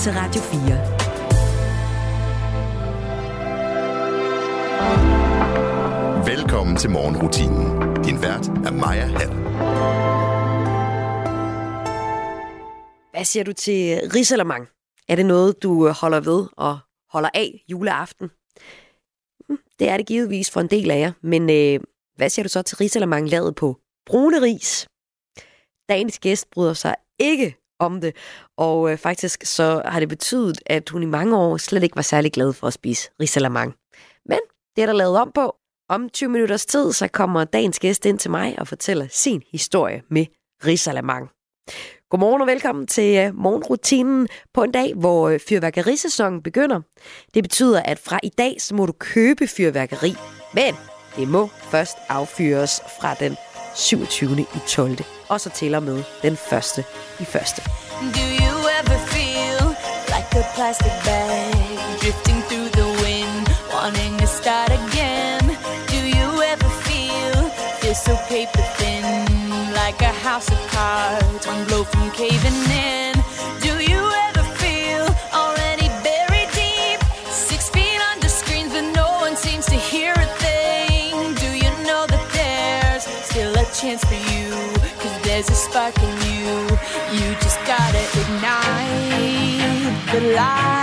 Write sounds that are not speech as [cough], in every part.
til Radio 4. Velkommen til morgenrutinen. Din vært er Maja Hall. Hvad siger du til risalemang? Er det noget, du holder ved og holder af juleaften? Hm, det er det givetvis for en del af jer, men øh, hvad siger du så til risalemang lavet på brune ris? Dagens gæst bryder sig ikke om det, og øh, faktisk så har det betydet, at hun i mange år slet ikke var særlig glad for at spise risalamang. Men det er der lavet om på. Om 20 minutters tid, så kommer dagens gæst ind til mig og fortæller sin historie med risalamang. Godmorgen og velkommen til øh, morgenrutinen på en dag, hvor øh, fyrværkerisæsonen begynder. Det betyder, at fra i dag, så må du købe fyrværkeri, men det må først affyres fra den 27. i 12. Og så til og med den første i første. Do you ever feel like a plastic bag drifting through the wind, wanting to start again? Do you ever feel this so paper thin, like a house of cards, one blow from caving in? The light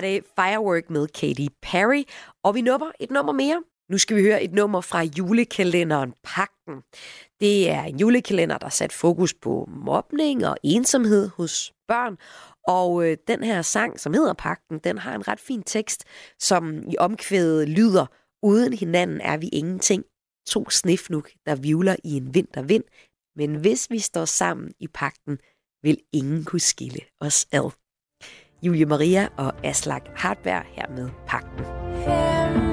var det Firework med Katy Perry, og vi nupper et nummer mere. Nu skal vi høre et nummer fra julekalenderen Pakten. Det er en julekalender, der sat fokus på mobning og ensomhed hos børn. Og øh, den her sang, som hedder Pakten, den har en ret fin tekst, som i omkvædet lyder, uden hinanden er vi ingenting. To snifnuk, der vivler i en vintervind, men hvis vi står sammen i pakten, vil ingen kunne skille os ad. Julie Maria og Aslak Hartberg her med pakten. Hemmelighed,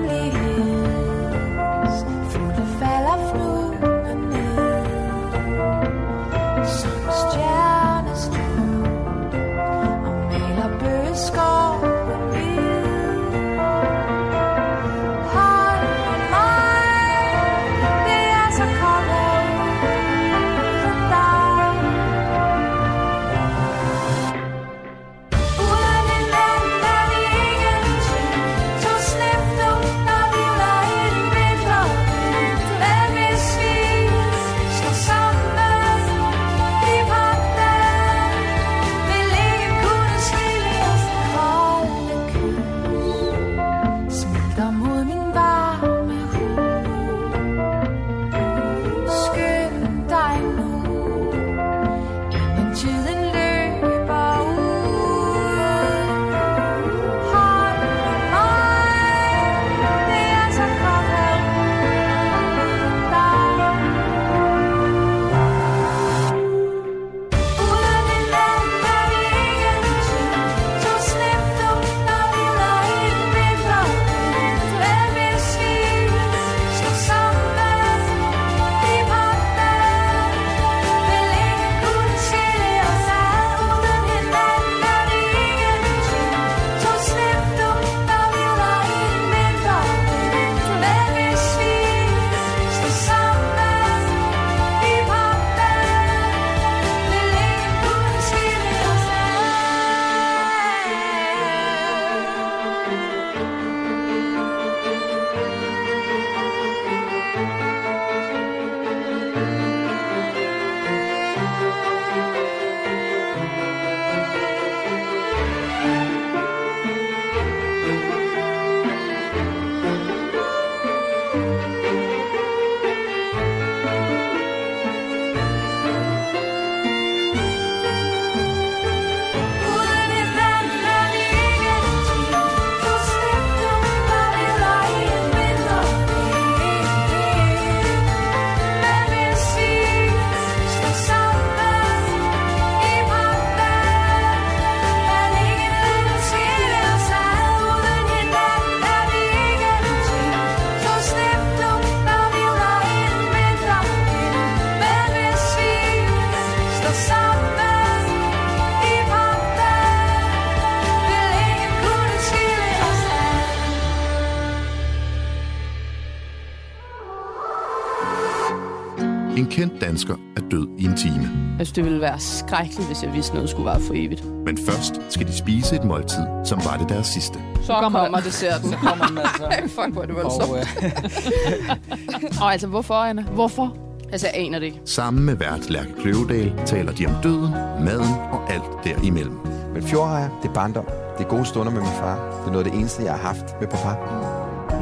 ville være skrækkeligt, hvis jeg vidste, noget skulle være for evigt. Men først skal de spise et måltid, som var det deres sidste. Så kommer, kommer desserten. [laughs] Så kommer den altså. Ej, fuck, hvor er det voldsomt. Og, øh, [laughs] Og altså, hvorfor, Anna? Hvorfor? Altså, jeg aner det ikke. Sammen med vært Lærke Kløvedal taler de om døden, maden og alt derimellem. Men fjordrejer, det er barndom. Det er gode stunder med min far. Det er noget af det eneste, jeg har haft med pappa.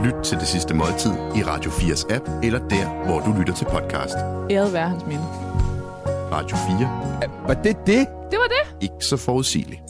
Lyt til det sidste måltid i Radio 4's app, eller der, hvor du lytter til podcast. Æret være hans minde. Radio 4. Var det det? Det var det. Ikke så forudsigeligt.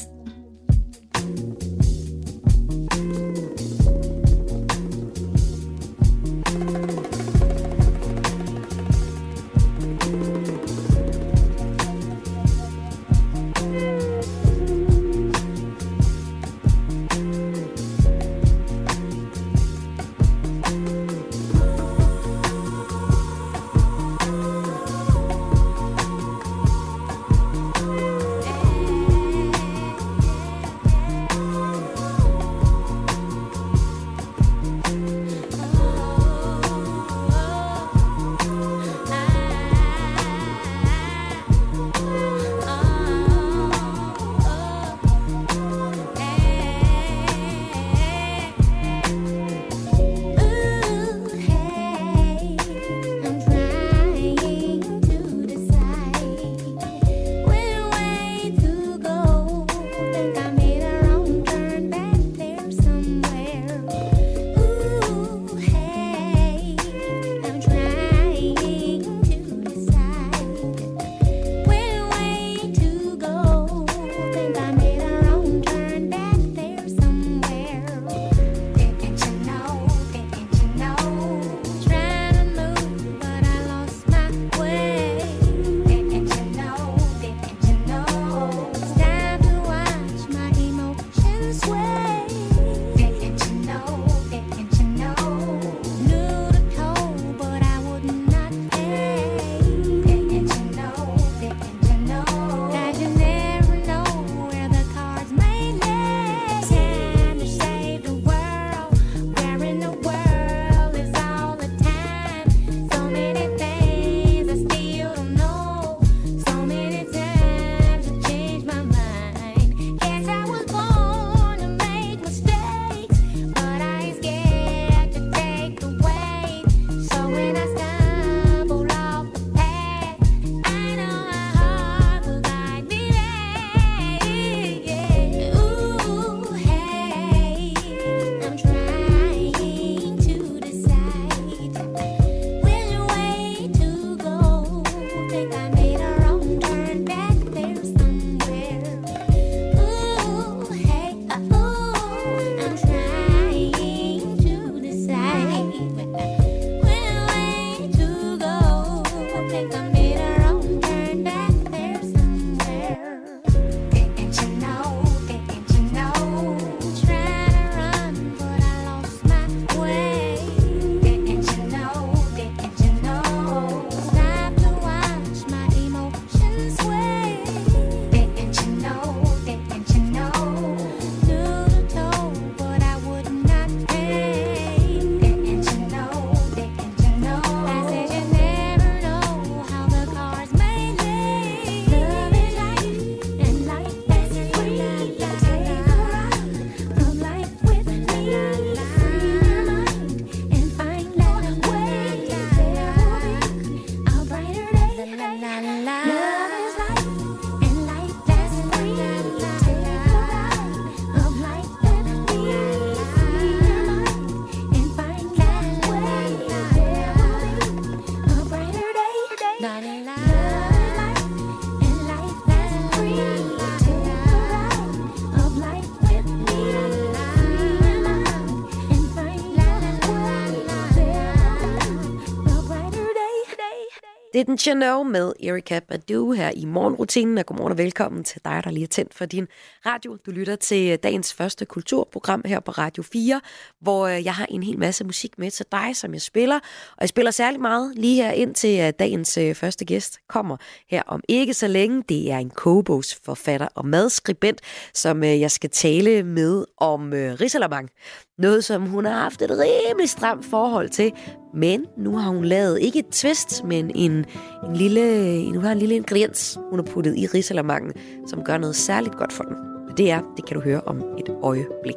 Det er den Chanel med Erika Badu her i morgenrutinen, og godmorgen og velkommen til dig, der lige er tændt for din radio. Du lytter til dagens første kulturprogram her på Radio 4, hvor øh, jeg har en hel masse musik med til dig, som jeg spiller. Og jeg spiller særlig meget lige her ind til øh, dagens øh, første gæst kommer her om ikke så længe. Det er en kogebogsforfatter og madskribent, som jeg skal tale med om øh, risalamang. Noget, som hun har haft et rimelig stramt forhold til. Men nu har hun lavet ikke et twist, men en, en lille, en, har en lille ingrediens, hun har puttet i risalamangen, som gør noget særligt godt for den. Det er, det kan du høre om et øjeblik.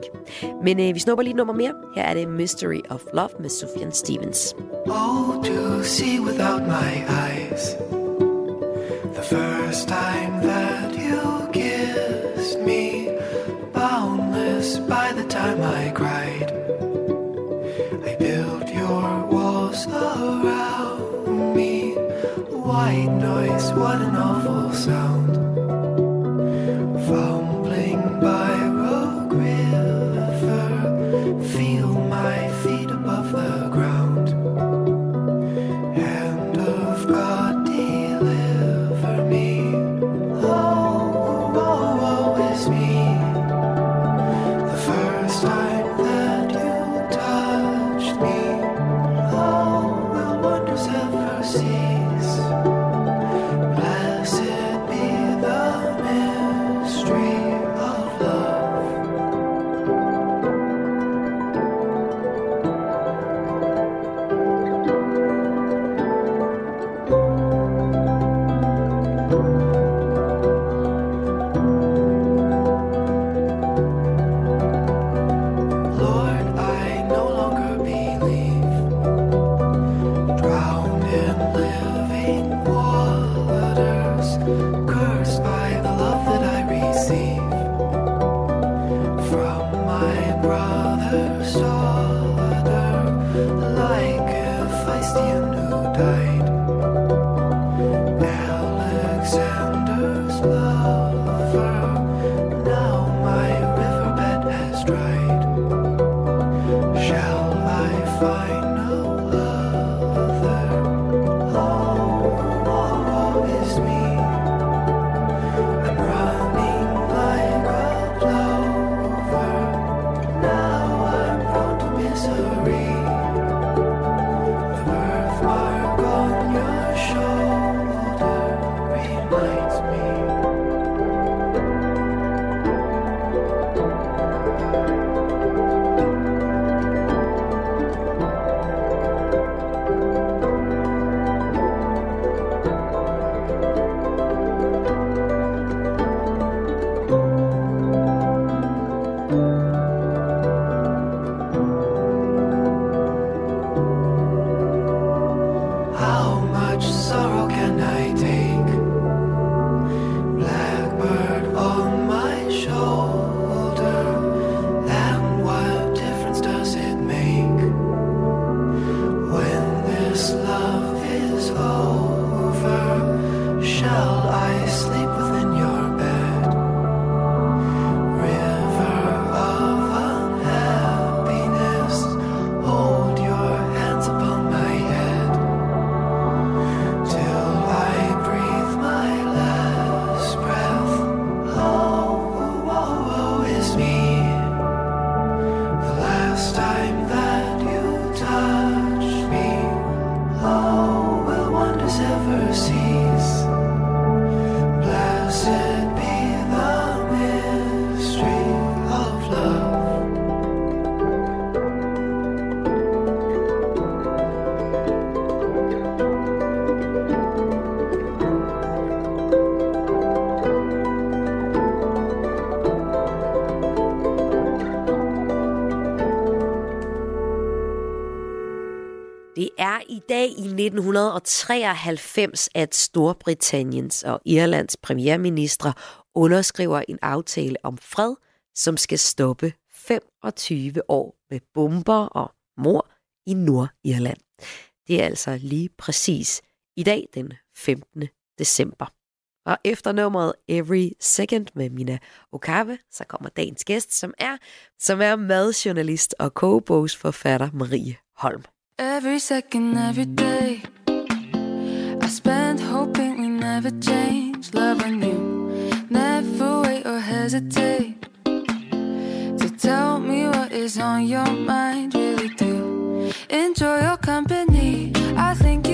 Men øh, vi snupper lige et nummer mere. Her er det Mystery of Love med Sufjan Stevens. Oh, to see without my eyes. The first time that you kissed me, boundless by the time I cried. Walls around me. White noise, what an awful sound. Fumbling 1993, at Storbritanniens og Irlands premierministre underskriver en aftale om fred, som skal stoppe 25 år med bomber og mor i Nordirland. Det er altså lige præcis I dag den 15. december. Og efter nummeret Every Second med Mina Okabe, så kommer dagens gæst, som er, som er madjournalist og kogebogsforfatter Marie Holm. Every second, every day, I spend hoping we never change. Love on you, never wait or hesitate to tell me what is on your mind. Really do enjoy your company. I think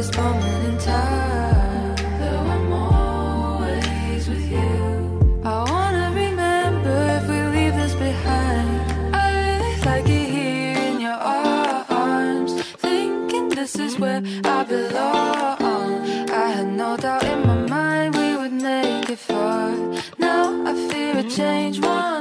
this moment in time. Though I'm always with you. I wanna remember if we leave this behind. I really like it here in your arms. Thinking this is where I belong. I had no doubt in my mind we would make it far. Now I fear a change, one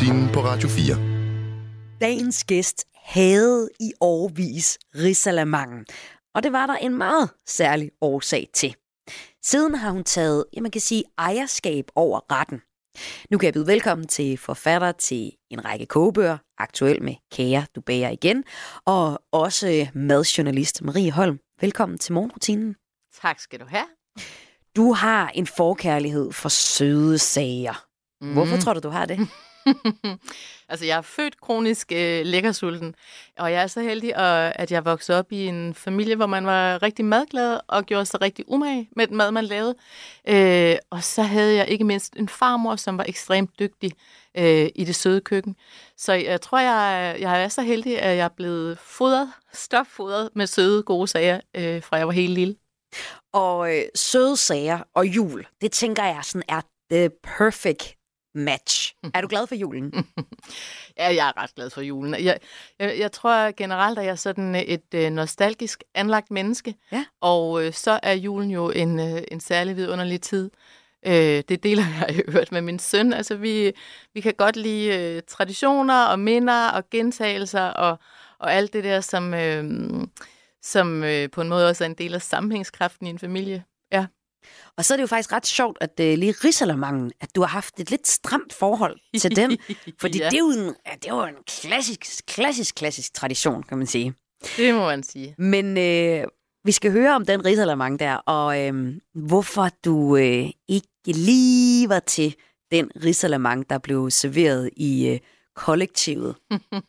morgenrutinen på Radio 4. Dagens gæst havde i årvis risalamangen, og det var der en meget særlig årsag til. Siden har hun taget, ja, man kan sige, ejerskab over retten. Nu kan jeg byde velkommen til forfatter til en række kogebøger, aktuel med Kære, du bager igen, og også madjournalist Marie Holm. Velkommen til morgenrutinen. Tak skal du have. Du har en forkærlighed for søde sager. Mm. Hvorfor tror du, du har det? [laughs] [laughs] altså, jeg er født kronisk øh, lækkersulten, og jeg er så heldig, og, at jeg voksede op i en familie, hvor man var rigtig madglad og gjorde sig rigtig umage med den mad, man lavede. Øh, og så havde jeg ikke mindst en farmor, som var ekstremt dygtig øh, i det søde køkken. Så jeg tror, jeg, jeg er så heldig, at jeg er blevet fodret, stopfodret med søde, gode sager, øh, fra jeg var helt lille. Og øh, søde sager og jul, det tænker jeg sådan er the perfect match. Er du glad for julen? [laughs] Ja, jeg er ret glad for julen. Jeg, jeg, jeg tror generelt, at jeg er sådan et øh, nostalgisk anlagt menneske. Ja. Og øh, så er julen jo en, øh, en særlig vidunderlig tid. Øh, det deler jeg i øvrigt med min søn. Altså, vi, vi kan godt lide øh, traditioner og minder og gentagelser og, og alt det der, som, øh, som øh, på en måde også er en del af sammenhængskraften i en familie. Ja. Og så er det jo faktisk ret sjovt, at uh, lige Rigsalermangen, at du har haft et lidt stramt forhold til dem. [laughs] Fordi Ja. det, er jo en, ja, det er jo en klassisk, klassisk, klassisk tradition, kan man sige. Det må man sige. Men øh, vi skal høre om den Rigsalermang der, og øh, hvorfor du øh, ikke lige var til den Rigsalermang, der blev serveret i øh, kollektivet,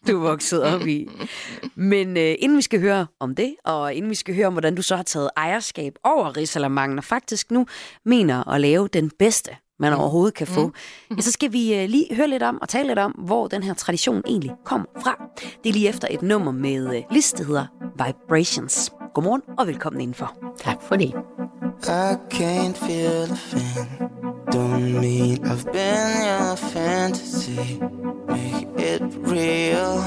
du er vokset op i. Men øh, inden vi skal høre om det, og inden vi skal høre om, hvordan du så har taget ejerskab over Rigsalermangen, og faktisk nu mener at lave den bedste, man overhovedet kan få, ja, så skal vi øh, lige høre lidt om og tale lidt om, hvor den her tradition egentlig kommer fra. Det er lige efter et nummer med øh, liste, der hedder Vibrations. Godmorgen og velkommen indenfor. Tak for det. I can't feel a thing. Don't mean I've been your fantasy. Make it real.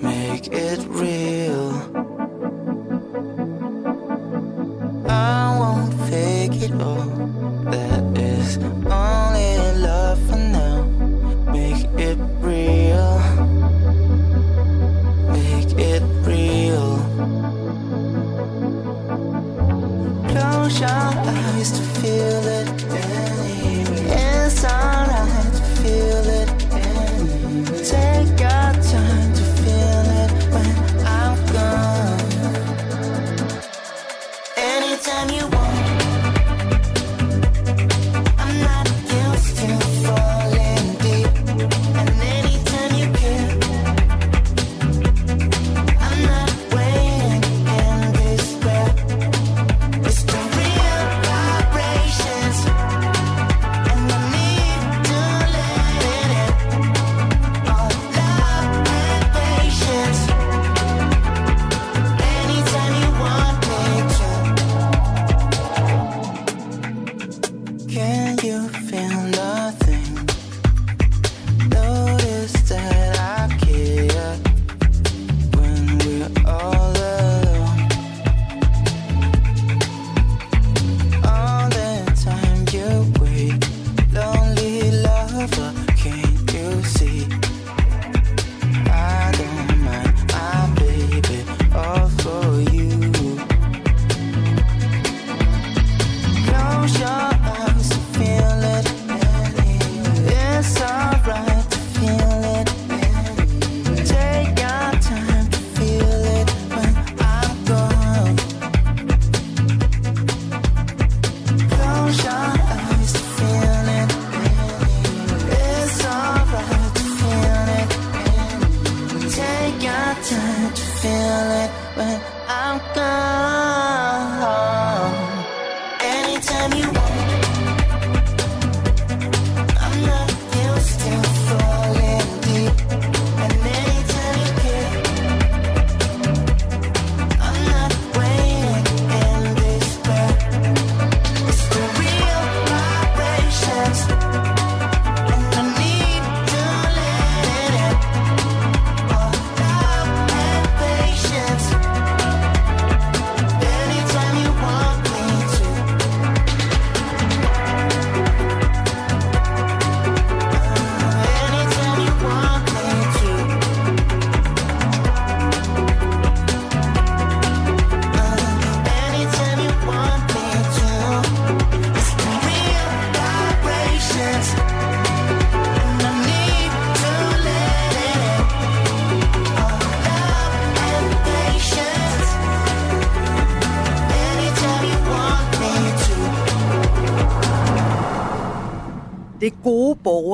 Make it real.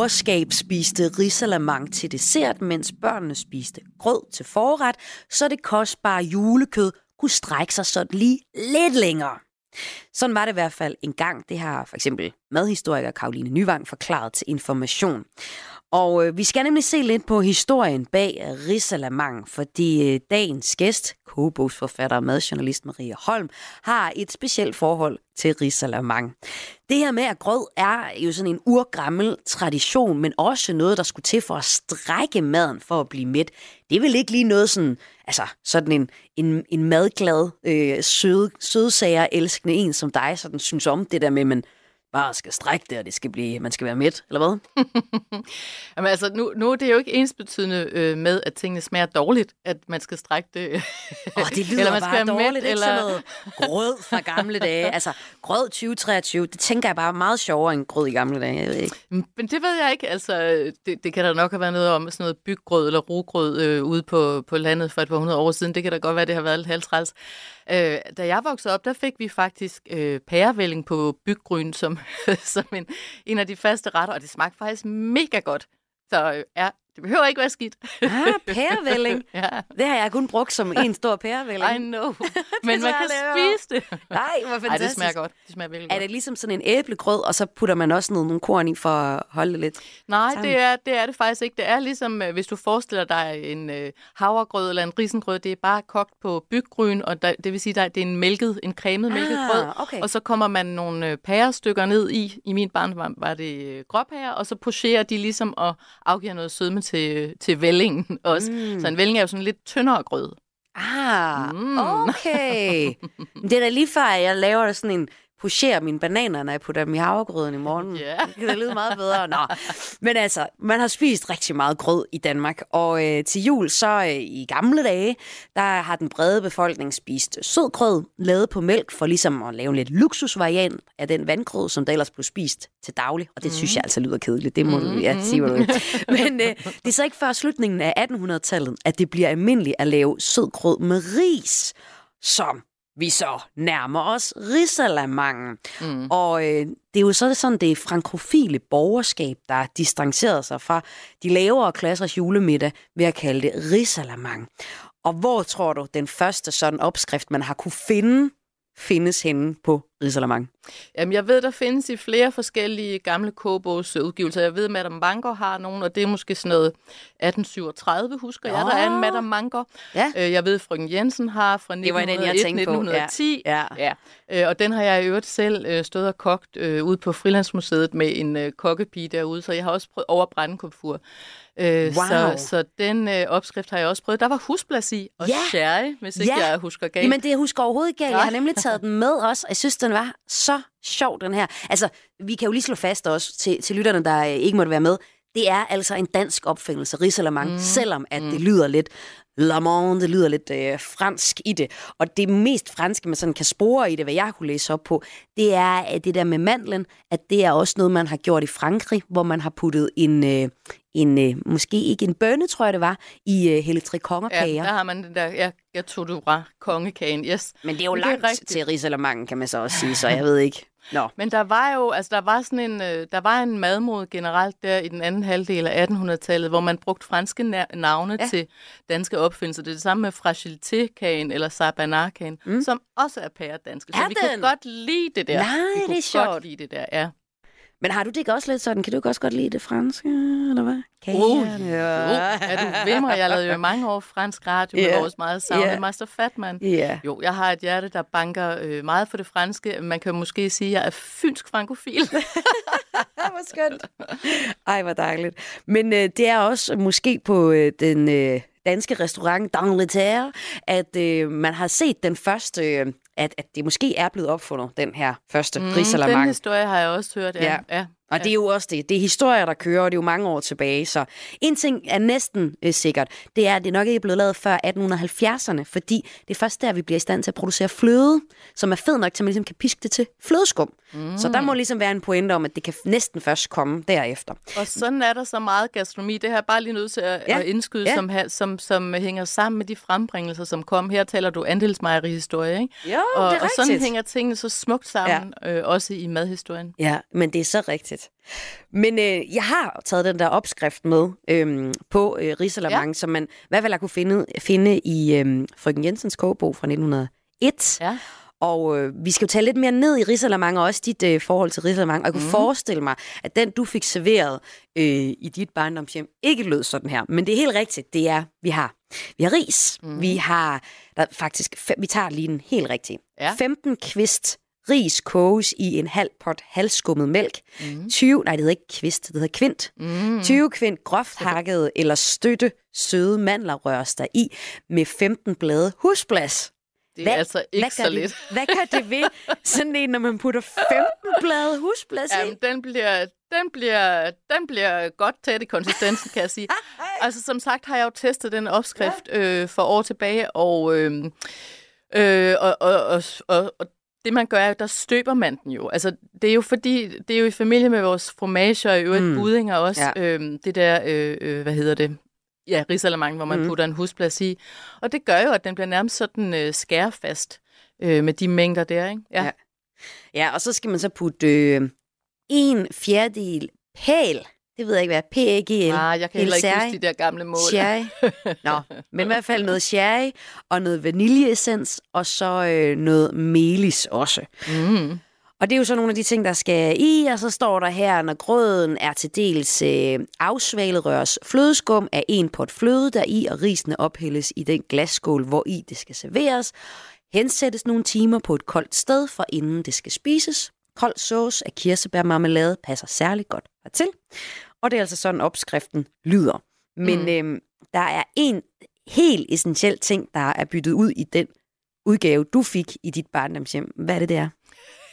Borgerskab spiste risalamang til dessert, mens børnene spiste grød til forret, så det kostbare julekød kunne strække sig sådan lige lidt længere. Sådan var det i hvert fald en gang. Det har for eksempel madhistoriker Karoline Nyvang forklaret til information. Og øh, vi skal nemlig se lidt på historien bag øh, Risalamang, fordi øh, dagens gæst, kogebogsforfatter og madjournalist Maria Holm, har et specielt forhold til Risalamang. Det her med, at grød er jo sådan en urgammel tradition, men også noget, der skulle til for at strække maden for at blive mæt. Det er vel ikke lige noget sådan, altså sådan en, en, en madglad, øh, søde, sødsager elskende en som dig, sådan synes om det der med, men bare skal strække det, og det skal blive, man skal være mæt, eller hvad? [laughs] Jamen altså, nu, nu er det jo ikke ensbetydende øh, med, at tingene smager dårligt, at man skal strække det. Åh, det [laughs] lyder eller man bare være dårligt, mæt, ikke sådan noget grød fra gamle dage. Altså, grød 2023, det tænker jeg bare er meget sjovere end grød i gamle dage. Jeg ved ikke. Men det ved jeg ikke. Altså, det, det kan der nok have været noget om, sådan noget byggrød eller rogrød øh, ude på, på landet for et par hundrede år siden. Det kan da godt være, det har været lidt halvtræls. Øh, da jeg voksede op, der fik vi faktisk øh, pærevælling på byggryn som, [laughs] som en, en af de faste retter, og det smagte faktisk mega godt. Så øh, ja, det behøver ikke være skidt. Ah, pærevælling. [laughs] ja, Det har jeg kun brugt som en stor pærevælling. I know. [laughs] Men man kan laver. spise det. Nej, hvor fantastisk. det smager godt. Det smager virkelig Er godt. det ligesom sådan en æblegrød, og så putter man også noget, nogle korn i for at holde det lidt? Nej, sammen? det er, det er det faktisk ikke. Det er ligesom, øh, hvis du forestiller dig en øh, havregrød eller en risengrød, det er bare kogt på byggryn, og der, det vil sige, at det er en mælket, en cremet Ah, grød, okay. og så kommer man nogle øh, pærestykker ned i. I min barn var, var det øh, gråpærer, og så pocherer de ligesom og afgiver noget sødme til, til vællingen også. Mm. Så en vælling er jo sådan lidt tyndere grød. Ah, Mm. okay. [laughs] Det er da lige før, at jeg laver sådan en pocherer mine bananer, når jeg putter dem i havregryden i morgen. Ja. Det kan lyde meget bedre. Nå. Men altså, man har spist rigtig meget grød i Danmark, og øh, til jul, så øh, i gamle dage, der har den brede befolkning spist sød grød, lavet på mælk, for ligesom at lave en lidt luksusvariant af den vandgrød, som der ellers blev spist til daglig. Og det synes jeg altså lyder kedeligt, det må du ja, sige, hvad du vil. [laughs] Men øh, det er så ikke før slutningen af 1800-tallet, at det bliver almindeligt at lave sød grød med ris, som vi så nærmer os risalamangen. Mm. Og øh, det er jo så sådan det frankofile borgerskab, der har distanceret sig fra de lavere klassers julemiddag ved at kalde det risalamang. Og hvor tror du, den første sådan opskrift, man har kunne finde, findes henne på risalamang? Jamen, jeg ved, der findes i flere forskellige gamle kogebogsudgivelser. Jeg ved, at Madame Mango har nogen, og det er måske sådan noget 1837, husker jeg. Der er en. Madame Mango. Ja. Øh, Jeg ved, frøken Jensen har fra Det var den, jeg 1901, tænkte på. 1910. Ja. ja. Øh, Og den har jeg i øvrigt selv øh, stået og kogt øh, ude på Frilandsmuseet med en øh, kokkepige derude, så jeg har også prøvet over brændekomfur. Øh, Wow. så, så den øh, opskrift har jeg også prøvet. Der var husblas i, og Ja. sherry, hvis ikke Ja. jeg husker galt. Jamen, det jeg husker overhovedet ikke. Jeg Nej. har nemlig taget den med også, og jeg synes, den var så sjov, den her. Altså, vi kan jo lige slå fast også til, til lytterne, der øh, ikke måtte være med. Det er altså en dansk opfindelse, risalamang, mm. selvom at mm. det lyder lidt Lamont, det lyder lidt øh, fransk i det. Og det mest franske, man sådan kan spore i det, hvad jeg kunne læse op på, det er at det der med mandlen, at det er også noget, man har gjort i Frankrig, hvor man har puttet en, øh, en øh, måske ikke en bønne, tror jeg det var, i øh, hele tre ja, kongerkager. der har man den der, ja, jeg tog du fra kongekagen, yes. Men det er jo Men det er langt rigtigt. til risalamangen, kan man så også sige, så jeg ved ikke. Nå. Men der var jo, altså der var sådan en, øh, der var en madmode generelt der i den anden halvdel af 1800-tallet, hvor man brugte franske na- navne Ja. ja. til danske opfindelser. Det er det samme med fragilité-kagen eller sabanarkagen, mm. som også er pæredanske. Så Er vi den? kunne godt lide det der. Nej, vi det er sjovt. godt lide det der, ja. Men har du det ikke også lidt sådan? Kan du ikke også godt lide det franske, eller hvad? Kagerne, jo, og- er du ved mig? Jeg lavede jo mange år fransk radio med Ja. vores meget savnede Ja. Master Fatman. Ja. Jo, jeg har et hjerte, der banker øh, meget for det franske. Man kan måske sige, at jeg er fynsk frankofil. [laughs] Hvor skønt. Ej, hvor dejligt. Men øh, det er også måske på øh, den øh, danske restaurant D'Angleterre, at øh, man har set den første, øh, at, at det måske er blevet opfundet, den her første mm, den risalamang. historie har jeg også hørt. Ja. Ja. ja. Ja. Og det er jo også det. Det er historier, der kører, og det er jo mange år tilbage. Så en ting er næsten øh, sikkert, det er, at det nok ikke er blevet lavet før 1870'erne, fordi det er først der, vi bliver i stand til at producere fløde, som er fed nok til, at man ligesom kan piske det til flødeskum. Mm. Så der må ligesom være en pointe om, at det kan næsten først komme derefter. Og sådan er der så meget gastronomi. Det jeg bare lige nødt til at, Ja. ja. at indskyde, Ja. ja. som, som, som hænger sammen med de frembringelser, som kom. Her taler du andelsmejeri-historie, ikke? Jo, og, det er og sådan rigtigt. hænger tingene så smukt sammen, ja. øh, også i madhistorien. Ja, men det er så rigtigt. Men øh, jeg har taget den der opskrift med øhm, på øh, risalamang, ja. som man i hvert fald har kunne finde, finde i øhm, Frøken Jensens kogebog fra 1901. Ja. Og øh, vi skal jo tale lidt mere ned i risalamang, og også dit øh, forhold til risalamang. Og jeg kunne mm. forestille mig, at den, du fik serveret øh, i dit barndomshjem, ikke lød sådan her. Men det er helt rigtigt. Det er, vi har, vi har ris. Mm. Vi har der er faktisk, vi tager lige den helt rigtige. Ja. 15 kvist ris koges i en halv pot halvskummet mælk. Mm. 20, nej, det hedder ikke kvist, det hedder kvint. Mm. 20 kvint groft hakket eller støtte søde mandler røres der i med 15 blade husblas. Det er hvad, altså ikke hvad så gør lidt. Det, hvad gør det ved [laughs] sådan en, når man putter 15 blade husblas i? Jamen, den bliver, den, bliver, den bliver godt tæt i konsistensen, kan jeg sige. [laughs] altså, som sagt har jeg jo testet den opskrift øh, for år tilbage, og, øh, øh, og, og, og, og, og det man gør, er, der støber man den jo. Altså, det er jo fordi, det er jo i familie med vores fromager og i øvrigt Mm. budinger også. Ja. Ja. Øh, det der, øh, øh, hvad hedder det? Ja, risalamang, hvor man Mm. putter en husplads i. Og det gør jo, at den bliver nærmest sådan øh, skærfast øh, med de mængder der, ikke? Ja. Ja, og så skal man så putte øh, en fjerdedel pæl Det ved jeg ikke, hvad. P-A-G-L. Ah, jeg kan heller ikke huske de der gamle mål. Sherry. [laughs] Nå, men i hvert fald noget sherry og noget vaniljeessens, og så øh, noget melis også. Mm. Og det er jo så nogle af de ting, der skal i, og så står der her, når grøden er til dels øh, afsvalet rørs flødeskum af en pot fløde, der i og risene ophældes i den glasskål, hvor i det skal serveres. Hensættes nogle timer på et koldt sted, for inden det skal spises. Kold sauce af kirsebærmarmelade passer særlig godt hertil. Og det er altså sådan, opskriften lyder. Men mm. øhm, der er en helt essentiel ting, der er byttet ud i den udgave, du fik i dit barndomshjem. Hvad er det, der?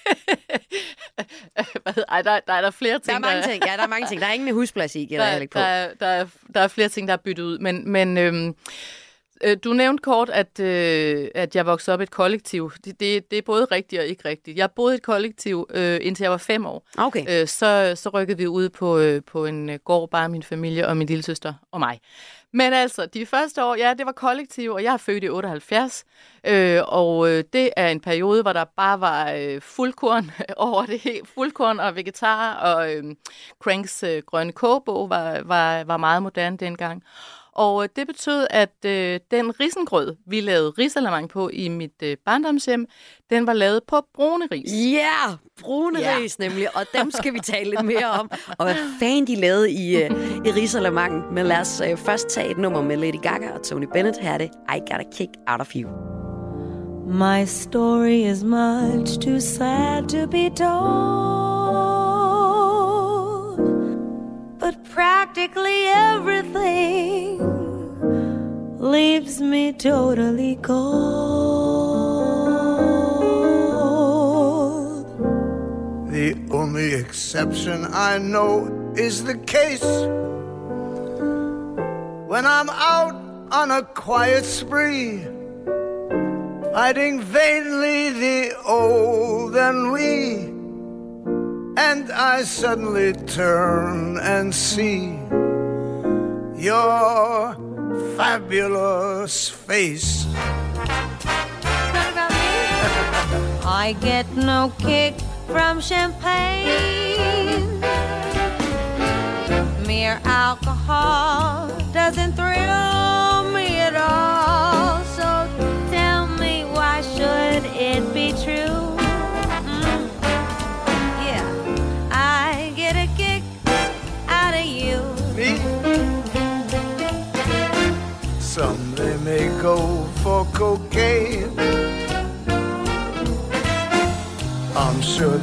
[laughs] Hvad hedder- Ej, der, der er der flere ting, Der er mange ting. Ja, der er mange ting. Der er ingen med husplads i, gælder jeg [laughs] der, ikke på. der, er, der, er, der er flere ting, der er byttet ud. Men, men øhm, øh, du nævnte kort, at, øh, at jeg voksede op i et kollektiv. Det, det, det er både rigtigt og ikke rigtigt. Jeg boede i et kollektiv, øh, indtil jeg var fem år. Okay. Øh, så, så rykkede vi ud på, øh, på en øh, gård, bare min familie og min lille søster og mig. Men altså, de første år, ja, det var kollektiv, og jeg er født i 78. Øh, og øh, det er en periode, hvor der bare var øh, fuldkorn [laughs] over det hele. Fuldkorn og vegetar, og øh, Cranks øh, grønne kogebog var, var, var meget moderne dengang. Og øh, det betød, at øh, den risengrød, vi lavede risalamang på i mit øh, barndomshjem, den var lavet på brune ris. Ja, yeah, brune Ja. ris nemlig, og dem skal vi tale lidt mere om. Og hvad fanden de lavede i, uh, i Risalamang. Men lad os uh, først tage et nummer med Lady Gaga og Tony Bennett. Her er det I Got a Kick Out of You. My story is much too sad to be told. But practically everything leaves me totally cold. The only exception I know is the case when I'm out on a quiet spree, fighting vainly the old and ennui. And I suddenly turn and see your fabulous face. I get no kick from champagne. Mere alcohol doesn't thrill me at all. So tell me, why should it be true?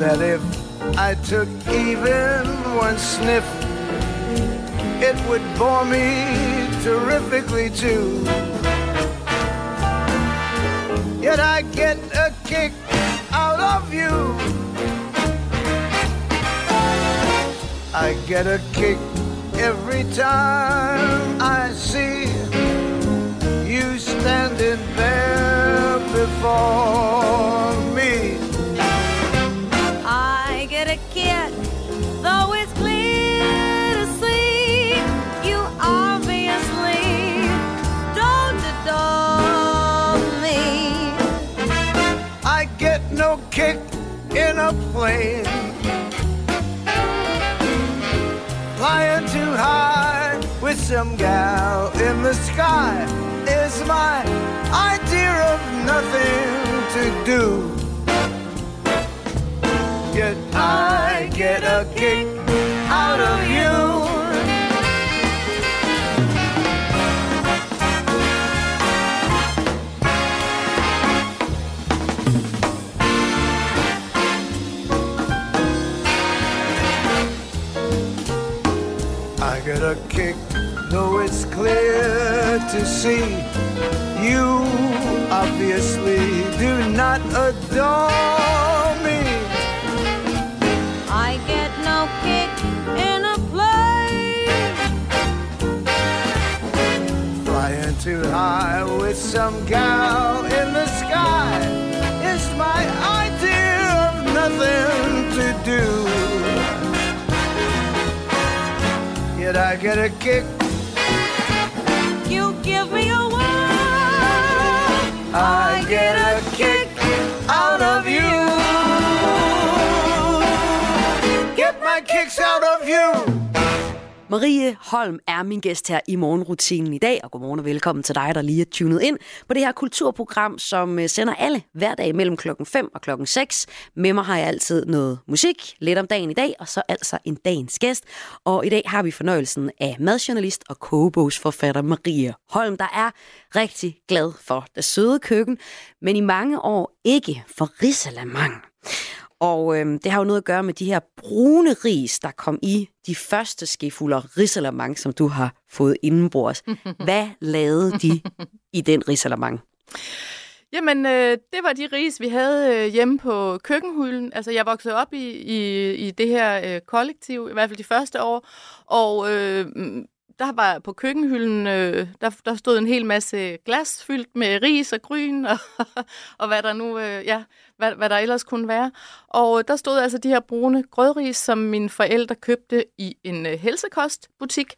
That if I took even one sniff, it would bore me terrifically too. Yet I get a kick out of you. I get a kick every time I see you standing there before though it's clear to see you obviously don't adore me. I get no kick in a plane. Flying too high with some gal in the sky is my idea of nothing to do. Yet I get a kick out of you. I get a kick, though it's clear to see you obviously do not adore some gal in the sky is my idea of nothing to do. Yet I get a kick, You give me a whirl. I get a kick out of you. Get my kicks out of you. Marie Holm er min gæst her i morgenrutinen i dag, og godmorgen og velkommen til dig, der lige er tunet ind på det her kulturprogram, som øh, sender alle hver dag mellem klokken 5 og klokken 6. Med mig har jeg altid noget musik, lidt om dagen i dag, og så altså en dagens gæst. Og i dag har vi fornøjelsen af madjournalist og kogebogsforfatter Marie Holm, der er rigtig glad for det søde køkken, men i mange år ikke for risalamang. Og øhm, det har jo noget at gøre med de her brune ris, der kom i de første skefulde risalamang, som du har fået indenbords. [laughs] Hvad lavede de i den risalamang? Jamen, øh, det var de ris, vi havde øh, hjemme på køkkenhylden. Altså, jeg voksede op i, i, i det her øh, kollektiv, i hvert fald de første år. Og øh, der var på køkkenhylden, øh, der, der stod en hel masse glas fyldt med ris og gryn og, [laughs] og hvad der nu, øh, ja, hvad, hvad der ellers kunne være. Og øh, der stod altså de her brune grødris, som mine forældre købte i en øh, helsekostbutik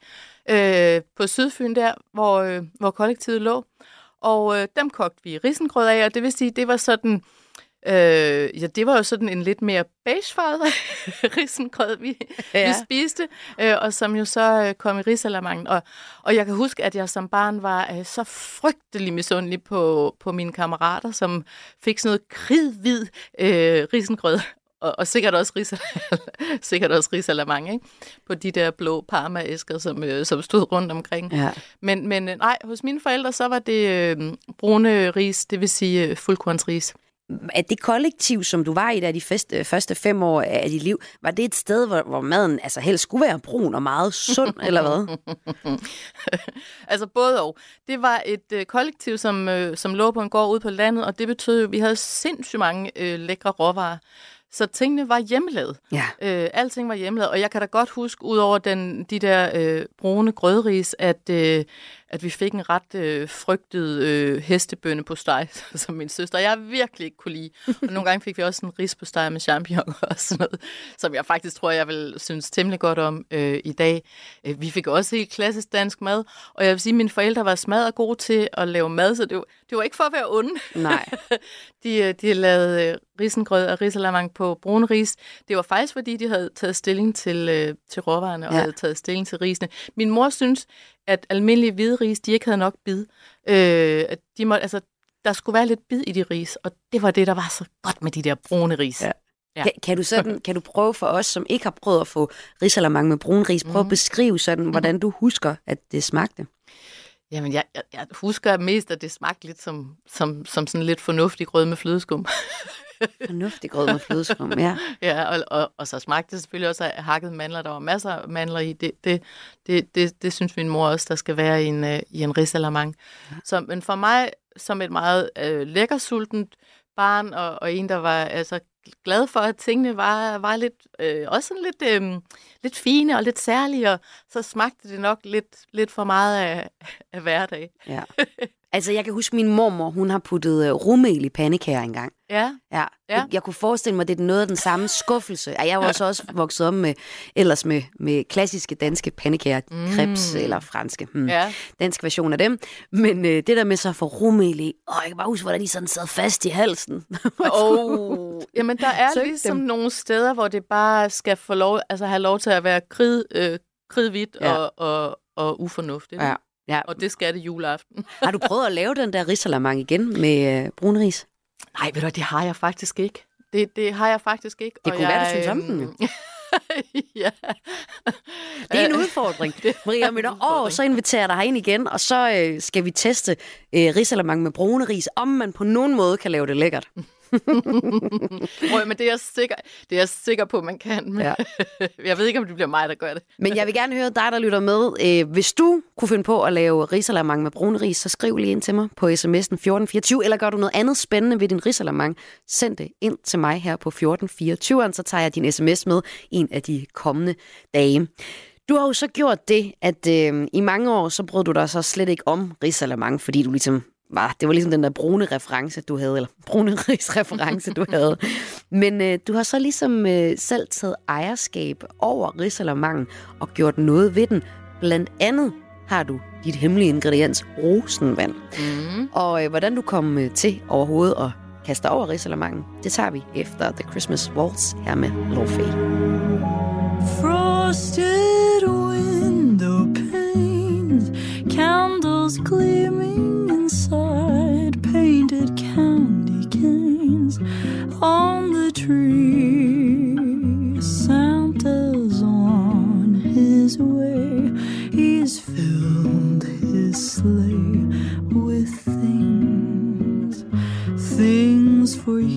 øh, på Sydfyn der, hvor, øh, hvor kollektivet lå. Og øh, dem kogte vi risengrød af, og det vil sige, det var sådan... Øh, ja, det var jo sådan en lidt mere beigefarvet [laughs] risengrød, vi, ja. vi spiste, øh, og som jo så øh, kom i risalamangen. Og, og jeg kan huske, at jeg som barn var øh, så frygtelig misundelig på, på mine kammerater, som fik sådan noget kridhvid øh, risengrød, og, og sikkert også risal- [laughs] sikkert også risalamang, ikke? På de der blå parmaæsker, som, øh, som stod rundt omkring. Ja. Men, men øh, nej, hos mine forældre, så var det øh, brune ris, det vil sige øh, fuldkornsris. Er det kollektiv, som du var i der de første, første fem år af dit liv, var det et sted, hvor, hvor maden altså helst skulle være brun og meget sund, [laughs] eller hvad? [laughs] altså både og. Det var et øh, kollektiv, som, øh, som lå på en gård ude på landet, og det betød jo, at vi havde sindssygt mange øh, lækre råvarer. Så tingene var hjemmelavet. Ja. Øh, alting var hjemmelavet, og jeg kan da godt huske, ud over den, de der øh, brune grødris, at, øh, at vi fik en ret øh, frygtet øh, hestebønne på steg, [laughs] som min søster. Jeg virkelig ikke kunne lide. Og nogle gange fik vi også en ris på steg med champignon [laughs] og sådan noget, som jeg faktisk tror, jeg vil synes temmelig godt om øh, i dag. Øh, vi fik også helt klassisk dansk mad, og jeg vil sige, at mine forældre var smadret gode til at lave mad, så det var, det var ikke for at være onde. Nej. [laughs] de, øh, de lavede øh, risengrød og risalamang på brune ris. Det var faktisk, fordi de havde taget stilling til, øh, til råvarerne og Ja. havde taget stilling til risene. Min mor synes, at almindelige hvide ris, de ikke havde nok bid. Øh, at de må, altså, der skulle være lidt bid i de ris, og det var det, der var så godt med de der brune ris. Ja. Ja. Kan, kan, du sådan, kan du prøve for os, som ikke har prøvet at få risalamang med brun ris, prøve at beskrive sådan, hvordan du husker, at det smagte? Jamen, jeg, jeg, jeg husker mest, at det smagte lidt som, som, som sådan lidt fornuftig grød med flødeskum. [laughs] Fornuftig grød med flødeskum, ja. [laughs] Ja, og, og, og så smagte det selvfølgelig også af hakket mandler. Der var masser af mandler i. Det, det, det, det, det synes min mor også, der skal være i en, uh, i en risalamang. Så, men for mig, som et meget uh, lækkersultent barn, og, og en, der var altså glad for, at tingene var, var lidt, øh, også sådan lidt, øh, lidt fine og lidt særlige, og så smagte det nok lidt, lidt for meget af, af hverdag. ja. [laughs] Altså, jeg kan huske, min mormor, hun har puttet øh, rumel i pandekager engang. Ja, Ja, Ja. Jeg, kunne forestille mig, at det er noget af den samme skuffelse. Jeg var så også vokset op med, ellers med, med klassiske danske pandekager, mm. crepes eller franske. Hmm. ja. Dansk version af dem. Men øh, det der med så rumel i, åh, jeg kan bare huske, hvordan de sådan sad fast i halsen. [laughs] Oh, jamen, der er Søg ligesom dem. nogle steder, hvor det bare skal få lov, altså have lov til at være krid, øh, kridhvidt Ja. og, og, og ufornuftigt. Ja. Ja. Og det skal det juleaften. Har du prøvet at lave den der risalamang igen med øh, brun ris? Nej, ved du, det har jeg faktisk ikke. Det, det har jeg faktisk ikke. Det og kunne jeg, være, du synes om den, øhm, [laughs] ja. Det er en [laughs] udfordring. Maria, et år, så inviterer jeg dig herind igen, og så øh, skal vi teste øh, risalamang med brune ris, om man på nogen måde kan lave det lækkert. [laughs] Prøv, men det er, jeg sikker, det er jeg sikker på, man kan. Men Ja. [laughs] jeg ved ikke, om det bliver mig, der gør det. Men jeg vil gerne høre dig, der lytter med. Øh, hvis du kunne finde på at lave risalamang med brune ris, så skriv lige ind til mig på sms'en 1424, eller gør du noget andet spændende ved din risalamang, send det ind til mig her på 1424, så tager jeg din sms med en af de kommende dage. Du har jo så gjort det, at øh, i mange år, så brød du dig så slet ikke om risalamang, fordi du ligesom var, det var ligesom den der brune reference, du havde, eller brune [laughs] ris-reference, du havde. Men øh, du har så ligesom øh, selv taget ejerskab over risalamangen og gjort noget ved den. Blandt andet har du dit hemmelige ingrediens rosenvand. Mm. Og øh, hvordan du kom øh, til overhovedet at kaste dig over risalamangen, det tager vi efter The Christmas Waltz her med Low Fade. Frosted window candles gleaming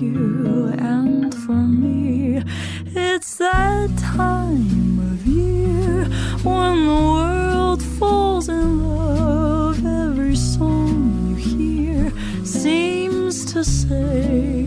you and for me. It's that time of year when the world falls in love. Every song you hear seems to say,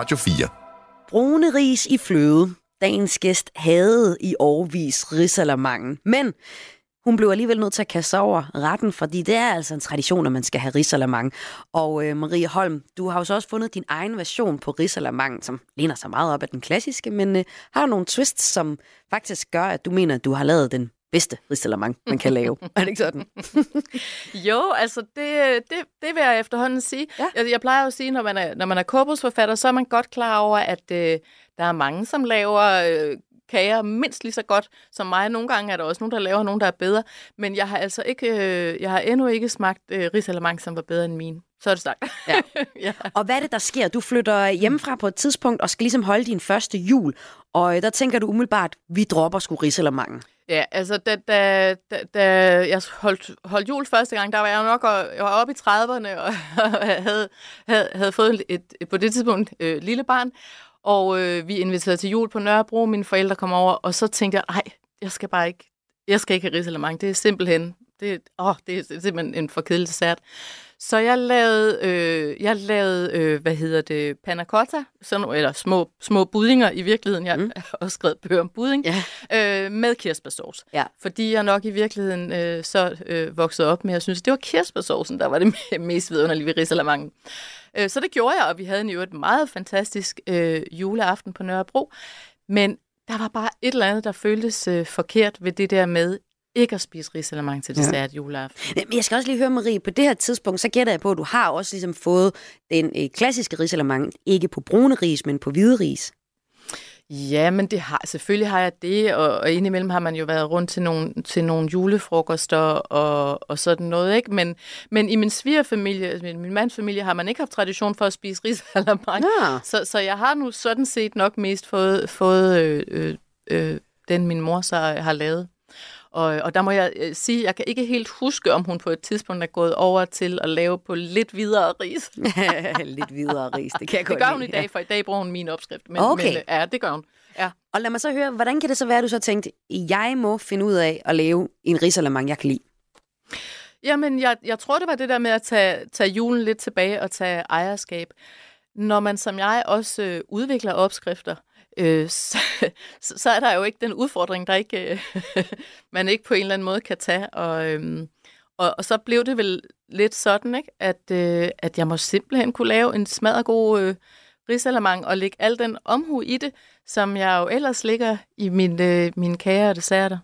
Radio 4. Brune ris i fløde. Dagens gæst havde i årvis risalamangen. Men hun blev alligevel nødt til at kaste sig over retten, fordi det er altså en tradition, at man skal have risalamang. Og øh, Marie Holm, du har jo så også fundet din egen version på risalamangen, som ligner sig meget op af den klassiske, men øh, har nogle twists, som faktisk gør, at du mener, at du har lavet den bedste risalamang, man kan lave. [laughs] er det ikke sådan? [laughs] Jo, altså det, det, det vil jeg efterhånden sige. Ja. Jeg, jeg plejer jo at sige, når man er, når man er korpusforfatter, så er man godt klar over, at øh, der er mange, som laver øh, kager mindst lige så godt som mig. Nogle gange er der også nogen, der laver nogen, der er bedre. Men jeg har altså ikke, øh, jeg har endnu ikke smagt øh, risalamang, som var bedre end min. Så er det sagt. Ja. [laughs] ja. Og hvad er det, der sker? Du flytter hjemmefra på et tidspunkt og skal ligesom holde din første jul. Og øh, der tænker du umiddelbart, vi dropper sgu risalamangen. Ja, altså da, da, da, da jeg holdt, holdt jul første gang, der var jeg jo nok og, jeg var oppe i 30'erne og [laughs] havde, havde, havde fået et, et, på det tidspunkt øh, lille barn. Og øh, vi inviterede til jul på Nørrebro, mine forældre kom over, og så tænkte jeg, nej, jeg skal bare ikke, jeg skal ikke have risalemang. Det er simpelthen, det, åh, det er simpelthen en for kedelig dessert. Så jeg lavede, øh, jeg lavede øh, hvad hedder det, panna cotta, sådan, eller små, små budinger i virkeligheden. Jeg mm. [laughs] har også skrevet bøger om budding, ja. øh, med kirsebærsauce. Ja. Fordi jeg nok i virkeligheden øh, så øh, voksede op med, at jeg synes, det var kirsebærsaucen, der var det [laughs] mest vidunderlige ved risalamangen. Øh, så det gjorde jeg, og vi havde en jo et meget fantastisk øh, juleaften på Nørrebro. Men der var bare et eller andet, der føltes øh, forkert ved det der med ikke at spise risalamang til Ja. dessert juleaften. Men jeg skal også lige høre, Marie, på det her tidspunkt, så gætter jeg på, at du har også ligesom fået den øh, klassiske risalamang, ikke på brune ris, men på hvide ris. Ja, men det har, selvfølgelig har jeg det, og, og indimellem har man jo været rundt til nogle, til nogle julefrokoster og, og sådan noget, ikke? Men, men i min svigerfamilie, altså min, min mands familie, har man ikke haft tradition for at spise risalamang. [laughs] Ja. Så, så jeg har nu sådan set nok mest fået, fået øh, øh, øh, den, min mor så har lavet. Og, og der må jeg øh, sige, jeg kan ikke helt huske, om hun på et tidspunkt er gået over til at lave på lidt videre ris. [laughs] lidt videre ris, det kan jeg Det godt gør hun lide, i dag, for i dag bruger hun min opskrift. Men, Okay. men øh, ja, det gør hun. Ja. Og lad mig så høre, hvordan kan det så være, at du så tænkte, jeg må finde ud af at lave en risalamang, jeg kan lide? Jamen, jeg, jeg tror, det var det der med at tage, tage julen lidt tilbage og tage ejerskab. Når man som jeg også øh, udvikler opskrifter, øh, [laughs] så, så, er der jo ikke den udfordring, der ikke øh, [laughs] man ikke på en eller anden måde kan tage. Og, øh, Og, og så blev det vel lidt sådan, ikke? At, øh, at jeg må simpelthen kunne lave en smadret god øh, risalamang og lægge al den omhu i det, som jeg jo ellers ligger i min, øh, mine kager og desserter.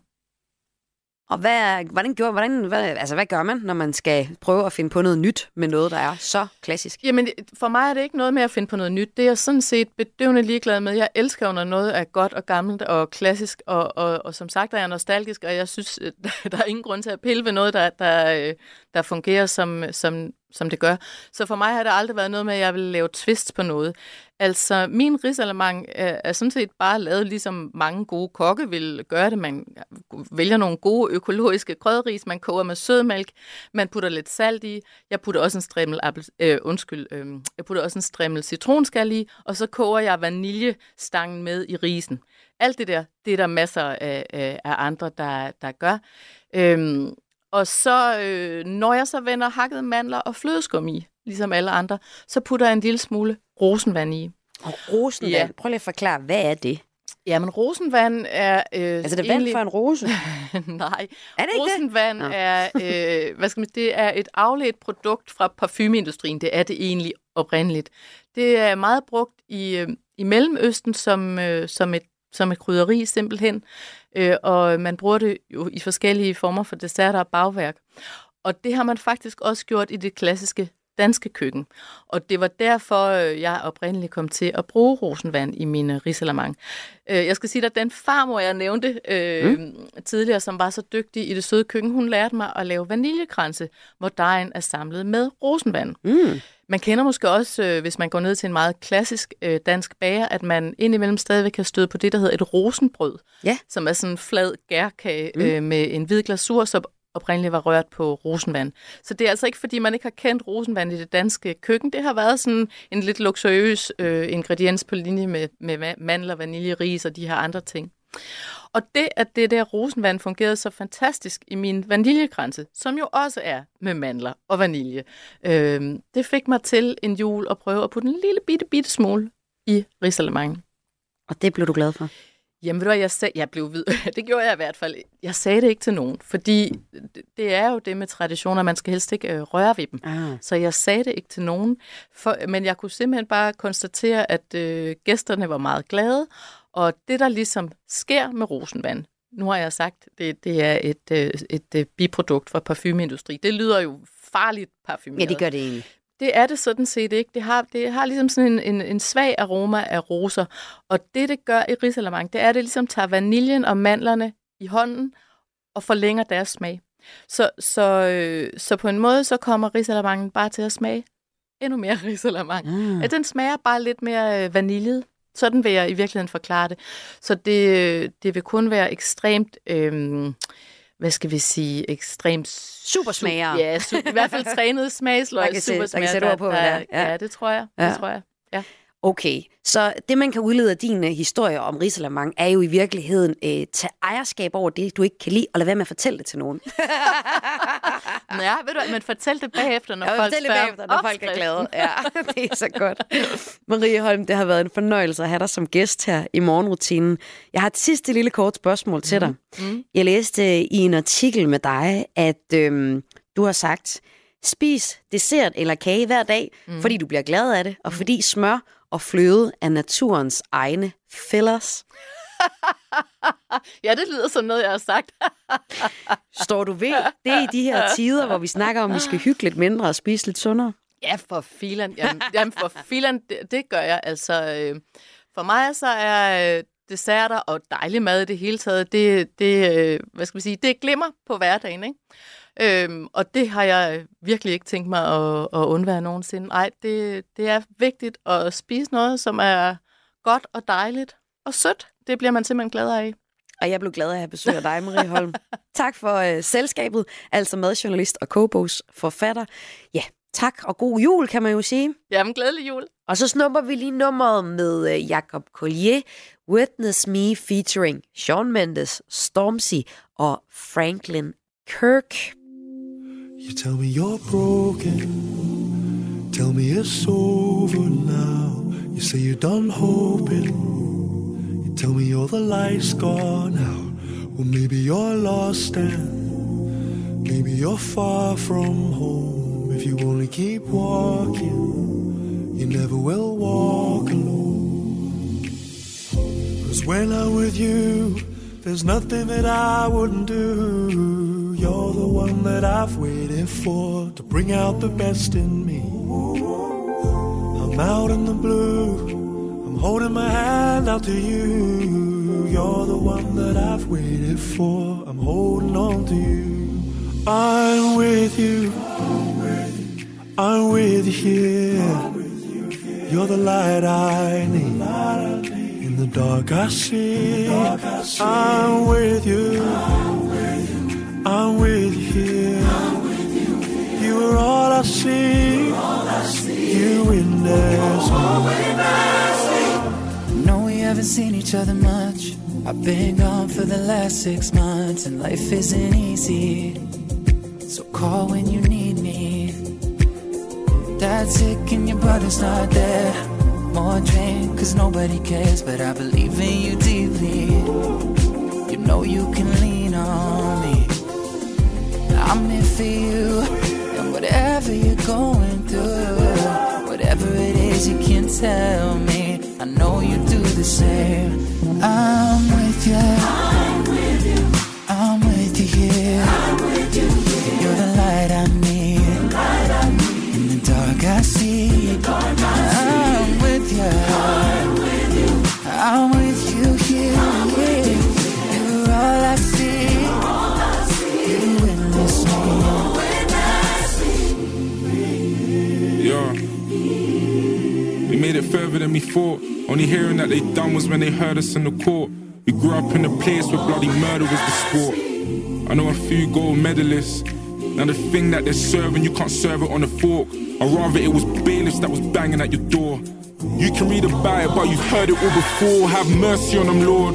Og hvad, hvordan, gjorde, hvordan, hvad, altså, hvad gør man, når man skal prøve at finde på noget nyt med noget, der er så klassisk? Jamen, for mig er det ikke noget med at finde på noget nyt. Det er jeg sådan set bedøvende ligeglad med. Jeg elsker jo, når noget er godt og gammelt og klassisk, og, og, og som sagt er jeg nostalgisk, og jeg synes, [laughs] der er ingen grund til at pille ved noget, der, der, øh, der fungerer, som, som, som det gør. Så for mig har det aldrig været noget med, at jeg vil lave twist på noget. Altså, min risalamang er, øh, er sådan set bare lavet, ligesom mange gode kokke vil gøre det. Man vælger nogle gode økologiske krydderis, man koger med sødmælk, man putter lidt salt i. Jeg putter også en strimmel, appel, øh, undskyld, øh, jeg putter også en strimmel citronskal i, og så koger jeg vaniljestangen med i risen. Alt det der, det er der masser af, af, af andre, der, der gør. Øhm, og så, øh, når jeg så vender hakket mandler og flødeskum i, ligesom alle andre, så putter jeg en lille smule rosenvand i. Og rosenvand, Ja. prøv lige at forklare, hvad er det? Jamen, rosenvand er... Øh, Altså, det er vand fra en rose? [laughs] Nej, Er det ikke det? rosenvand Nå. er, øh, hvad skal man, det er et afledt produkt fra parfumeindustrien. Det er det egentlig oprindeligt. Det er meget brugt i, øh, i Mellemøsten som, øh, som, et, som et krydderi simpelthen, øh, og man bruger det jo i forskellige former for desserter og bagværk. Og det har man faktisk også gjort i det klassiske danske køkken. Og det var derfor, øh, jeg oprindeligt kom til at bruge rosenvand i min øh, risalamang. Øh, Jeg skal sige, at den farmor, jeg nævnte øh, mm. tidligere, som var så dygtig i det søde køkken, hun lærte mig at lave vaniljekranse, hvor dejen er samlet med rosenvand. Mm. Man kender måske også, øh, hvis man går ned til en meget klassisk øh, dansk bager, at man indimellem stadigvæk kan støde på det, der hedder et rosenbrød, Ja. som er sådan en flad gærkage mm. øh, med en hvid glasur, som oprindeligt var rørt på rosenvand. Så det er altså ikke, fordi man ikke har kendt rosenvand i det danske køkken. Det har været sådan en lidt luksuriøs øh, ingrediens på linje med, med mandler, vanilje, ris og de her andre ting. Og det, at det der rosenvand fungerede så fantastisk i min vaniljekranse, som jo også er med mandler og vanilje, øh, det fik mig til en jul at prøve at putte en lille bitte, bitte smule i risalemangen. Og det blev du glad for? Jamen ved du hvad, jeg, sag, jeg blev vid. [laughs] Det gjorde jeg i hvert fald. Jeg sagde det ikke til nogen, fordi det- er jo det med traditioner, man skal helst ikke øh, røre ved dem. Ah. Så jeg sagde det ikke til nogen, for, men jeg kunne simpelthen bare konstatere, at øh, gæsterne var meget glade, og det der ligesom sker med rosenvand, nu har jeg sagt, det, det er et, øh, et øh, biprodukt fra parfumeindustri. Det lyder jo farligt parfumeret. Ja, det gør det egentlig. Det er det sådan set ikke. Det har, det har ligesom sådan en, en, en svag aroma af roser. Og det, det gør i risalamang, det er, at det ligesom tager vaniljen og mandlerne i hånden og forlænger deres smag. Så, så, øh, så på en måde, så kommer risalamangen bare til at smage endnu mere [laughs] risalamang. Ah. At den smager bare lidt mere øh, vaniljet. Sådan vil jeg i virkeligheden forklare det. Så det, det vil kun være ekstremt, øh, hvad skal vi sige, ekstremt... Supersmager. Ja, su- i hvert fald [laughs] trænede smagsløg. Der kan se- der kan sætte ord på, hvad det er. Ja. Ja. ja, det tror jeg. Ja. Det tror jeg. Ja. Okay, så det man kan udlede af din uh, historie om Risalamang, er jo i virkeligheden uh, tage ejerskab over det, du ikke kan lide, og lade være med at fortælle det til nogen. [laughs] ja, ved du men fortæl det bagefter, når Ja, folk det bagefter, når folk er glade. Ja, [laughs] [laughs] det er så godt. Marie Holm, det har været en fornøjelse at have dig som gæst her i morgenrutinen. Jeg har et sidste lille kort spørgsmål til dig. Mm. Jeg læste øh, i en artikel med dig, at øhm, du har sagt, spis dessert eller kage hver dag, mm. fordi du bliver glad af det, og fordi smør og fløde er naturens egne fillers. [laughs] Ja, det lyder som noget, jeg har sagt. [laughs] Står du ved det i de her tider, hvor vi snakker om, at vi skal hygge lidt mindre og spise lidt sundere? Ja, for filan. Jamen, jamen for filan, det, det gør jeg. Altså, øh, for mig så er øh, desserter og dejlig mad i det hele taget, det, det, øh, hvad skal vi sige, det glimmer på hverdagen, ikke? Øhm, og det har jeg virkelig ikke tænkt mig at, at undvære nogensinde. Nej, det, det er vigtigt at spise noget, som er godt og dejligt og sødt. Det bliver man simpelthen glad af. Og jeg blev glad af at have besøg af dig, Marie Holm. [laughs] tak for øh, selskabet, altså madjournalist og kogebogs forfatter. Ja, tak og god jul, kan man jo sige. Jamen, glædelig jul. Og så snupper vi lige nummeret med øh, Jacob Collier, Witness Me featuring Shawn Mendes, Stormzy og Franklin Kirk. You tell me you're broken. Tell me it's over now. You say you're done hoping. You tell me all the light's gone out. Well, maybe you're lost and Maybe you're far from home. If you only keep walking, you never will walk alone. Cause when I'm with you, there's nothing that I wouldn't do. You're the one that I've waited for to bring out the best in me. I'm out in the blue, I'm holding my hand out to you. You're the one that I've waited for, I'm holding on to you. I'm with you, I'm with you here. You're the light I need. In the dark I see. I'm with you. I'm with you. You are all I see. You witness me. No, we haven't seen each other much. I've been gone for the last six months, and life isn't easy. So call when you need me. Dad's sick and your brother's not there. More drink, cause nobody cares, but I believe in you deeply. You know you can lean on. I'm here for you, and whatever you're going through, whatever it is, you can tell me. I know you do the same. I'm with you. I'm with you. We thought. Only hearing that they done was when they heard us in the court. We grew up in a place where bloody murder was the sport. I know a few gold medalists. Now the thing that they're serving, you can't serve it on a fork. Or rather, it was bailiffs that was banging at your door. You can read about it, but you've heard it all before. Have mercy on them, Lord.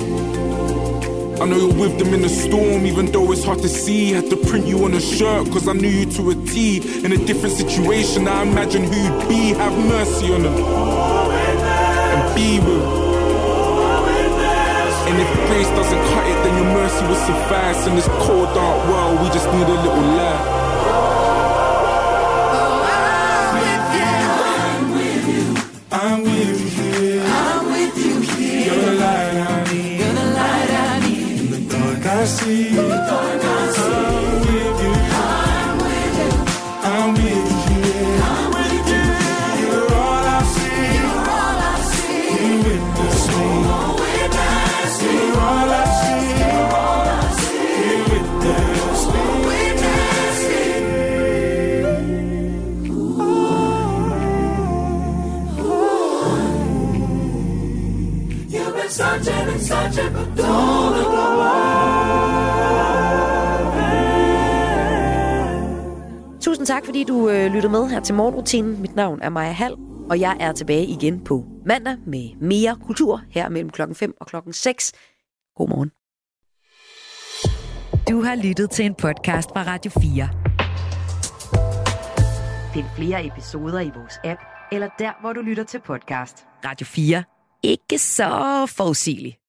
I know you're with them in the storm, even though it's hard to see. Had to print you on a shirt, cause I knew you to a T. In a different situation, I imagine who you'd be. Have mercy on them. And. And if grace doesn't cut it, then your mercy will suffice. In this cold, dark world, we just need a little light. Tak, fordi du øh, lyttede med her til morgenrutinen. Mit navn er Maja Hall, og jeg er tilbage igen på mandag med mere kultur her mellem klokken 5 og klokken 6. God morgen. Du har lyttet til en podcast fra Radio 4. Find flere episoder i vores app, eller der, hvor du lytter til podcast. Radio 4. Ikke så forudsigeligt.